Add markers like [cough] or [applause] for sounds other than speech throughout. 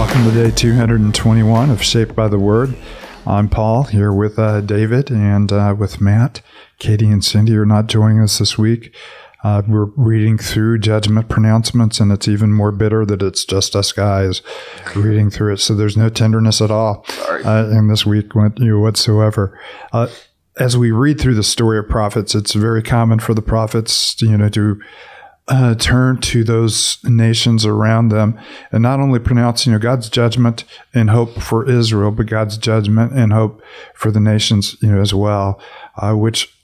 Welcome to day 221 of Shaped by the Word. I'm Paul here with uh, David and uh, with Matt. Katie and Cindy are not joining us this week. Uh, we're reading through judgment pronouncements, and it's even more bitter that it's just us guys reading through it. So there's no tenderness at all uh, in this week whatsoever. Uh, as we read through the story of prophets, it's very common for the prophets, you know, to uh, turn to those nations around them and not only pronouncing you know God's judgment and hope for Israel, but God's judgment and hope for the nations you know as well, uh, which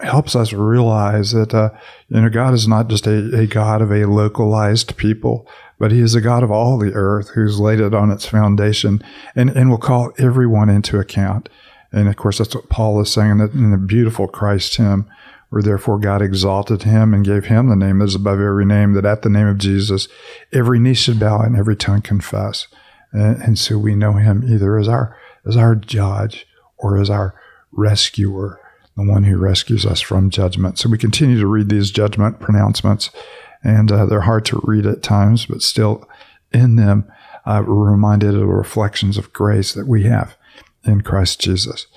helps us realize that uh, you know God is not just a, a God of a localized people, but He is a God of all the earth who's laid it on its foundation and and will call everyone into account. And of course, that's what Paul is saying in the beautiful Christ hymn where therefore God exalted him and gave him the name that is above every name, that at the name of Jesus, every knee should bow and every tongue confess. And, and so we know him either as our, as our judge or as our rescuer, the one who rescues us from judgment. So we continue to read these judgment pronouncements, and uh, they're hard to read at times, but still in them, uh, we're reminded of the reflections of grace that we have in Christ Jesus.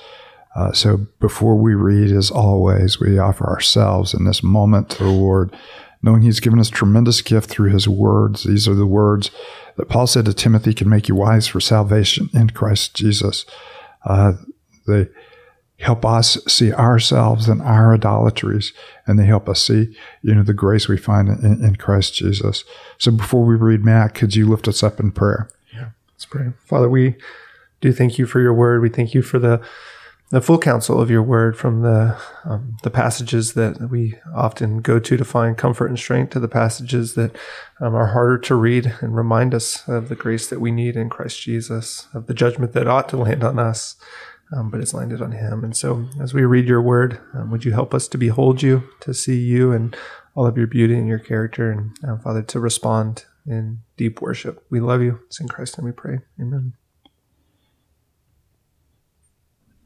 Uh, so before we read, as always, we offer ourselves in this moment to the Lord, knowing He's given us tremendous gift through His words. These are the words that Paul said to Timothy can make you wise for salvation in Christ Jesus. Uh, they help us see ourselves and our idolatries, and they help us see, you know, the grace we find in, in Christ Jesus. So before we read, Matt, could you lift us up in prayer? Yeah, let's pray. Father, we do thank you for your word. We thank you for the the full counsel of your word from the um, the passages that we often go to to find comfort and strength to the passages that um, are harder to read and remind us of the grace that we need in Christ Jesus, of the judgment that ought to land on us, um, but it's landed on Him. And so, as we read your word, um, would you help us to behold you, to see you and all of your beauty and your character, and uh, Father, to respond in deep worship. We love you. It's in Christ and we pray. Amen.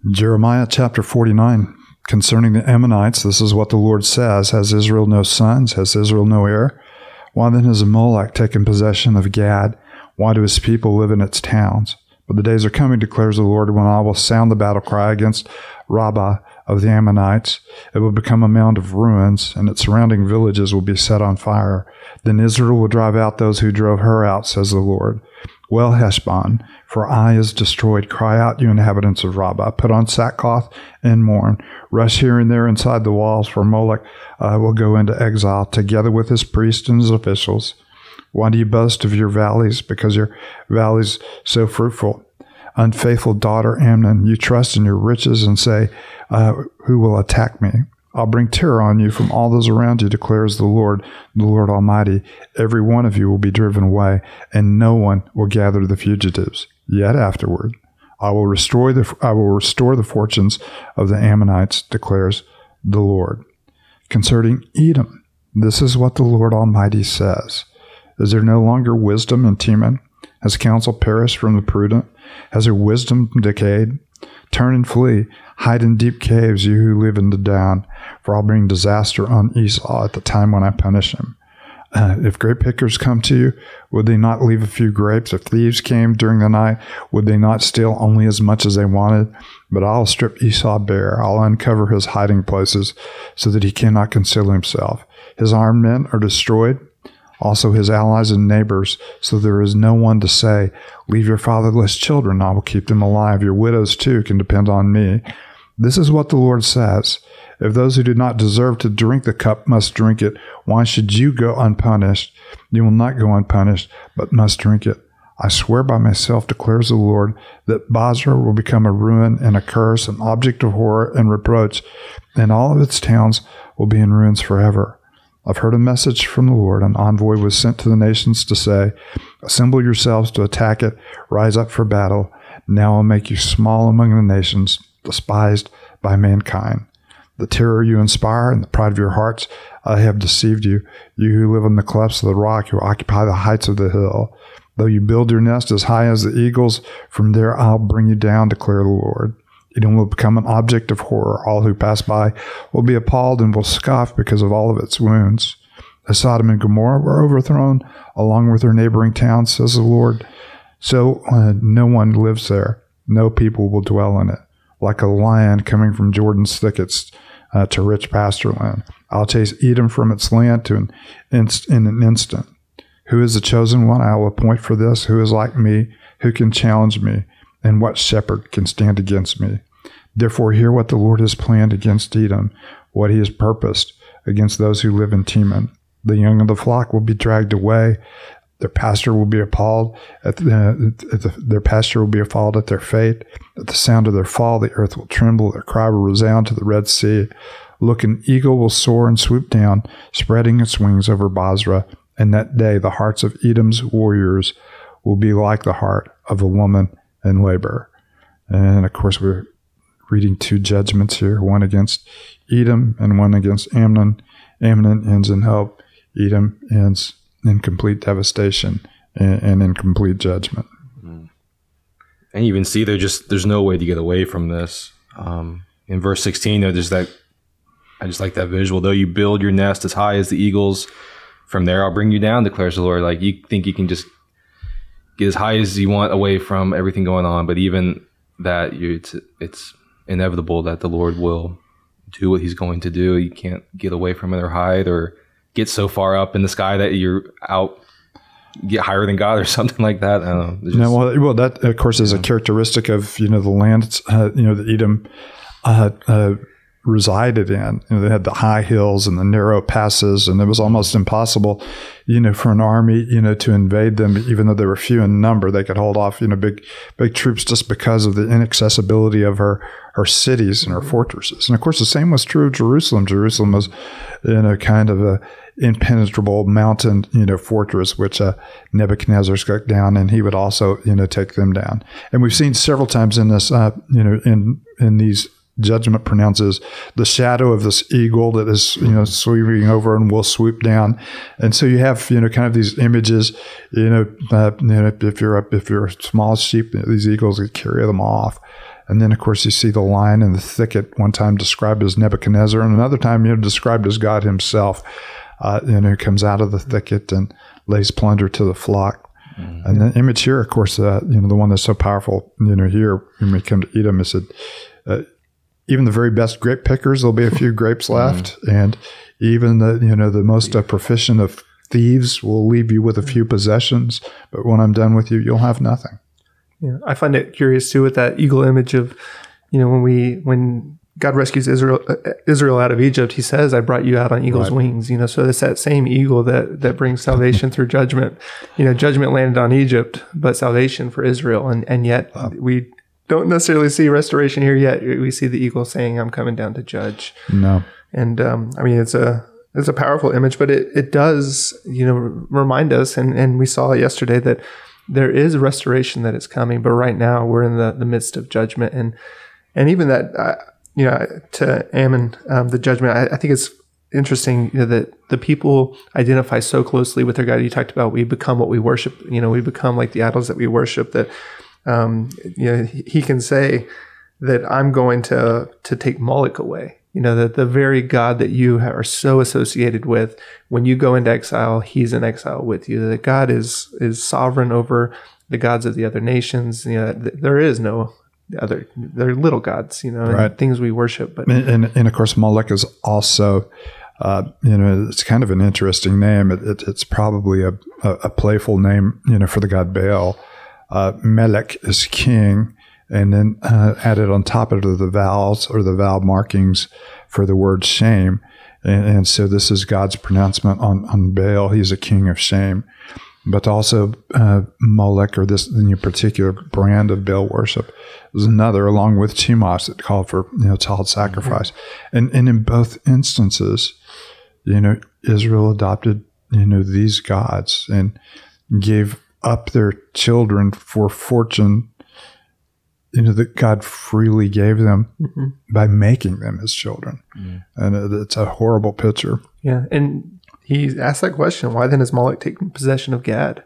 Jeremiah chapter 49 concerning the Ammonites, this is what the Lord says Has Israel no sons? Has Israel no heir? Why then has Amalek taken possession of Gad? Why do his people live in its towns? But the days are coming, declares the Lord, when I will sound the battle cry against Rabbah of the Ammonites. It will become a mound of ruins, and its surrounding villages will be set on fire. Then Israel will drive out those who drove her out, says the Lord. Well, Heshbon, for Ai is destroyed. Cry out, you inhabitants of Rabbah. Put on sackcloth and mourn. Rush here and there inside the walls, for Moloch uh, will go into exile, together with his priests and his officials. Why do you boast of your valleys? Because your valleys so fruitful. Unfaithful daughter Ammon, you trust in your riches and say, uh, Who will attack me? I'll bring terror on you from all those around you, declares the Lord, the Lord Almighty. Every one of you will be driven away, and no one will gather the fugitives. Yet afterward, I will restore the I will restore the fortunes of the Ammonites, declares the Lord. Concerning Edom, this is what the Lord Almighty says: Is there no longer wisdom in Teman? Has counsel perished from the prudent? Has her wisdom decayed? Turn and flee. Hide in deep caves, you who live in Dedan, for I'll bring disaster on Esau at the time when I punish him. Uh, if grape pickers come to you, would they not leave a few grapes? If thieves came during the night, would they not steal only as much as they wanted? But I'll strip Esau bare. I'll uncover his hiding places so that he cannot conceal himself. His armed men are destroyed, also his allies and neighbors, so there is no one to say, Leave your fatherless children, I will keep them alive. Your widows too can depend on me. This is what the Lord says. If those who do not deserve to drink the cup must drink it, why should you go unpunished? You will not go unpunished, but must drink it. I swear by myself, declares the Lord, that Bozrah will become a ruin and a curse, an object of horror and reproach, and all of its towns will be in ruins forever. I've heard a message from the Lord. An envoy was sent to the nations to say, Assemble yourselves to attack it, rise up for battle. Now I'll make you small among the nations, despised by mankind. The terror you inspire and the pride of your hearts, I have deceived you, you who live in the clefts of the rock, who occupy the heights of the hill. Though you build your nest as high as the eagles, from there I'll bring you down, declare the Lord. Edom will become an object of horror. All who pass by will be appalled and will scoff because of all of its wounds. Sodom and Gomorrah were overthrown, along with their neighboring towns, says the Lord. So uh, no one lives there. No people will dwell in it. Like a lion coming from Jordan's thickets uh, to rich pasture land, I'll chase Edom from its land to an inst- in an instant. Who is the chosen one I will appoint for this? Who is like me? Who can challenge me? And what shepherd can stand against me? Therefore, hear what the Lord has planned against Edom, what he has purposed against those who live in Teman. The young of the flock will be dragged away. Their pastor will be appalled. At the, at the, their pastor will be appalled at their fate. At the sound of their fall, the earth will tremble. Their cry will resound to the Red Sea. Look, an eagle will soar and swoop down, spreading its wings over Bozrah. And that day, the hearts of Edom's warriors will be like the heart of a woman in labor. And of course, we're reading two judgments here one against Edom and one against Ammon. Ammon ends in hope, Edom ends in complete devastation and, and in complete judgment. And you even see there just there's no way to get away from this. Um, in verse 16, there's that I just like that visual. Though you build your nest as high as the eagles, from there I'll bring you down, declares the Lord. Like you think you can just get as high as you want away from everything going on, but even that you it's, it's inevitable that the Lord will do what he's going to do. You can't get away from it or hide or get so far up in the sky that you're out get higher than God or [laughs] something like that. I don't know. It's No, well, well, that of course is a characteristic of you know the land uh, you know that Edom uh, uh, resided in. You know, they had the high hills and the narrow passes, and it was almost impossible, you know, for an army you know to invade them, even though they were few in number. They could hold off you know big big troops just because of the inaccessibility of her her cities and our fortresses. And of course, the same was true of Jerusalem. Jerusalem was in a kind of a impenetrable mountain, you know, fortress, which uh, Nebuchadnezzar struck down, and he would also, you know, take them down. And we've seen several times in this, uh, you know, in in these judgment pronounces the shadow of this eagle that is, you know, sweeping over and will swoop down. And so you have, you know, kind of these images, you know, uh, you know if you're a, if you're a small sheep, these eagles would carry them off. And then, of course, you see the lion in the thicket, one time described as Nebuchadnezzar, and another time, you know, described as God himself, uh, you know, who comes out of the thicket and lays plunder to the flock. And the image here, of course, uh, you know, the one that's so powerful, you know, here when we come to Edom is that uh, even the very best grape pickers, there'll be a few grapes [laughs] left, and even the you know the most uh, proficient of thieves will leave you with a few possessions, but when I'm done with you, you'll have nothing. Yeah, I find it curious too with that eagle image of, you know, when we when God rescues Israel uh, Israel out of Egypt, He says, "I brought you out on eagle's wings." You know, so it's that same eagle that that brings salvation through judgment. You know, judgment landed on Egypt, but salvation for Israel, and and yet we don't necessarily see restoration here yet. We see the eagle saying, "I'm coming down to judge." No, and um, I mean it's a it's a powerful image, but it it does you know remind us, and and we saw yesterday that there is restoration that is coming, but right now we're in the the midst of judgment, and and even that uh, you know to Ammon um, the judgment, I, I think it's interesting you know, that the people identify so closely with their God. You talked about we become what we worship. You know, we become like the idols that we worship. That um, you know he he can say that I'm going to to take Moloch away. You know that the very God that you are so associated with, when you go into exile, He's in exile with you. That God is is sovereign over the gods of the other nations. You know, there is no other. They're little gods. You know, and Right. things we worship. But and, and, and of course Molech is also, uh, you know, it's kind of an interesting name. It, it, it's probably a, a, a playful name, you know, for the god Baal. Uh, Melech is king, and then uh, added on top of it the vowels or the vowel markings for the word shame. And, and so this is God's pronouncement on, on Baal. He's a king of shame. But also uh, Molech, or this new particular brand of Baal worship, is another, along with Chemosh, that called for you know child sacrifice. And and in both instances, you know, Israel adopted you know these gods and gave up their children for fortune. You know that God freely gave them by making them His children, and it, it's a horrible picture. yeah, and he asked that question: Why then has Moloch taken possession of Gad?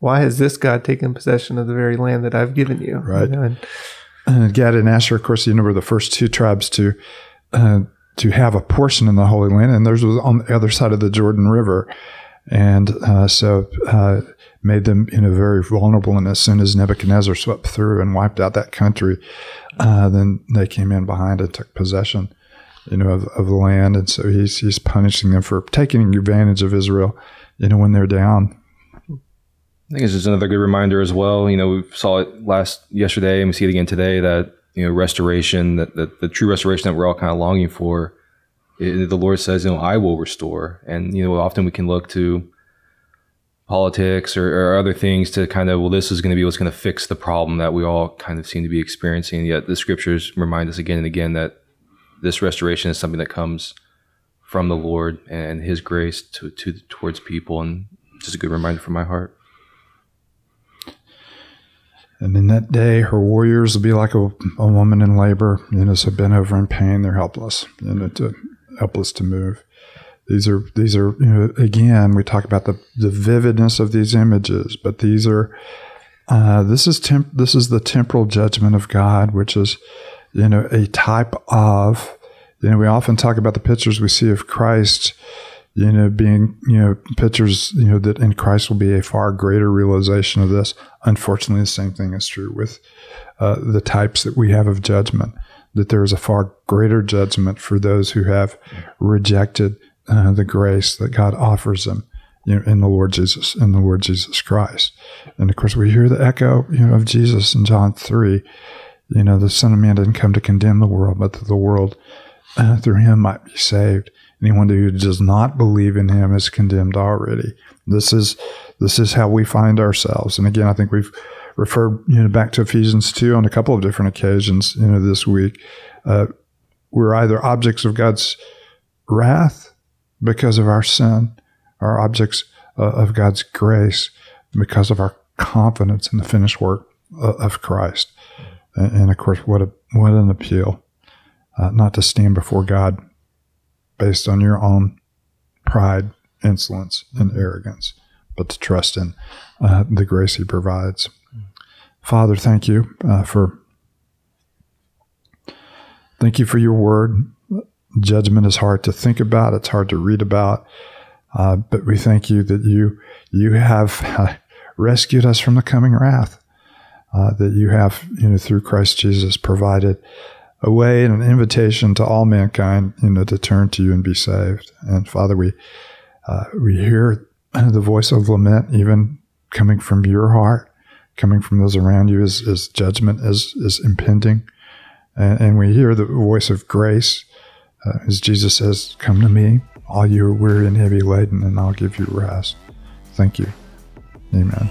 Why has this God taken possession of the very land that I've given you? Right. You know, and And Gad and Asher, of course, you know, were the first two tribes to uh, to have a portion in the Holy Land, and theirs was on the other side of the Jordan River, and uh, so uh, made them you know very vulnerable. And as soon as Nebuchadnezzar swept through and wiped out that country, uh, then they came in behind and took possession, you know, of, of the land. And so he's he's punishing them for taking advantage of Israel, you know, when they're down. I think it's just another good reminder as well. You know, we saw it last yesterday, and we see it again today. That you know, restoration, that, that the true restoration that we're all kind of longing for. It, the Lord says, you know, I will restore, and you know, often we can look to politics or, or, other things to kind of well this is going to be what's going to fix the problem that we all kind of seem to be experiencing. Yet the scriptures remind us again and again that this restoration is something that comes from the lord and his grace to, to towards people. And just a good reminder from my heart. And in that day her warriors will be like a, a woman in labor. You know so bent over in pain. They're helpless. You know to helpless to move these are these are you know again we talk about the the vividness of these images, but these are uh, this is temp- this is the temporal judgment of God, which is you know a type of you know we often talk about the pictures we see of Christ you know, being, you know, pictures, you know, that in Christ will be a far greater realization of this. Unfortunately, the same thing is true with uh, the types that we have of judgment, that there is a far greater judgment for those who have rejected uh, the grace that God offers them you know, in the Lord Jesus, in the Lord Jesus Christ. And of course, we hear the echo, you know, of Jesus in John 3. You know, the Son of Man didn't come to condemn the world, but that the world uh, through him might be saved. Anyone who does not believe in him is condemned already. This is this is how we find ourselves. And again, I think we've referred you know back to Ephesians two on a couple of different occasions. You know, this week uh, we're either objects of God's wrath because of our sin, are objects uh, of God's grace because of our confidence in the finished work uh, of Christ. And, and, of course, what a what an appeal uh, not to stand before God based on your own pride, insolence, and arrogance, but to trust in uh, the grace He provides. Father, thank you uh, for thank you for your word judgment is hard to think about. It's hard to read about. Uh, but we thank you that you you have uh, rescued us from the coming wrath. Uh, that you have, you know, through Christ Jesus, provided a way and an invitation to all mankind, you know, to turn to you and be saved. And Father, we uh, we hear the voice of lament, even coming from your heart, coming from those around you, as, as judgment is is impending, and, and we hear the voice of grace uh, as Jesus says, Come to me, all you are weary and heavy laden, and I'll give you rest. Thank you. Amen.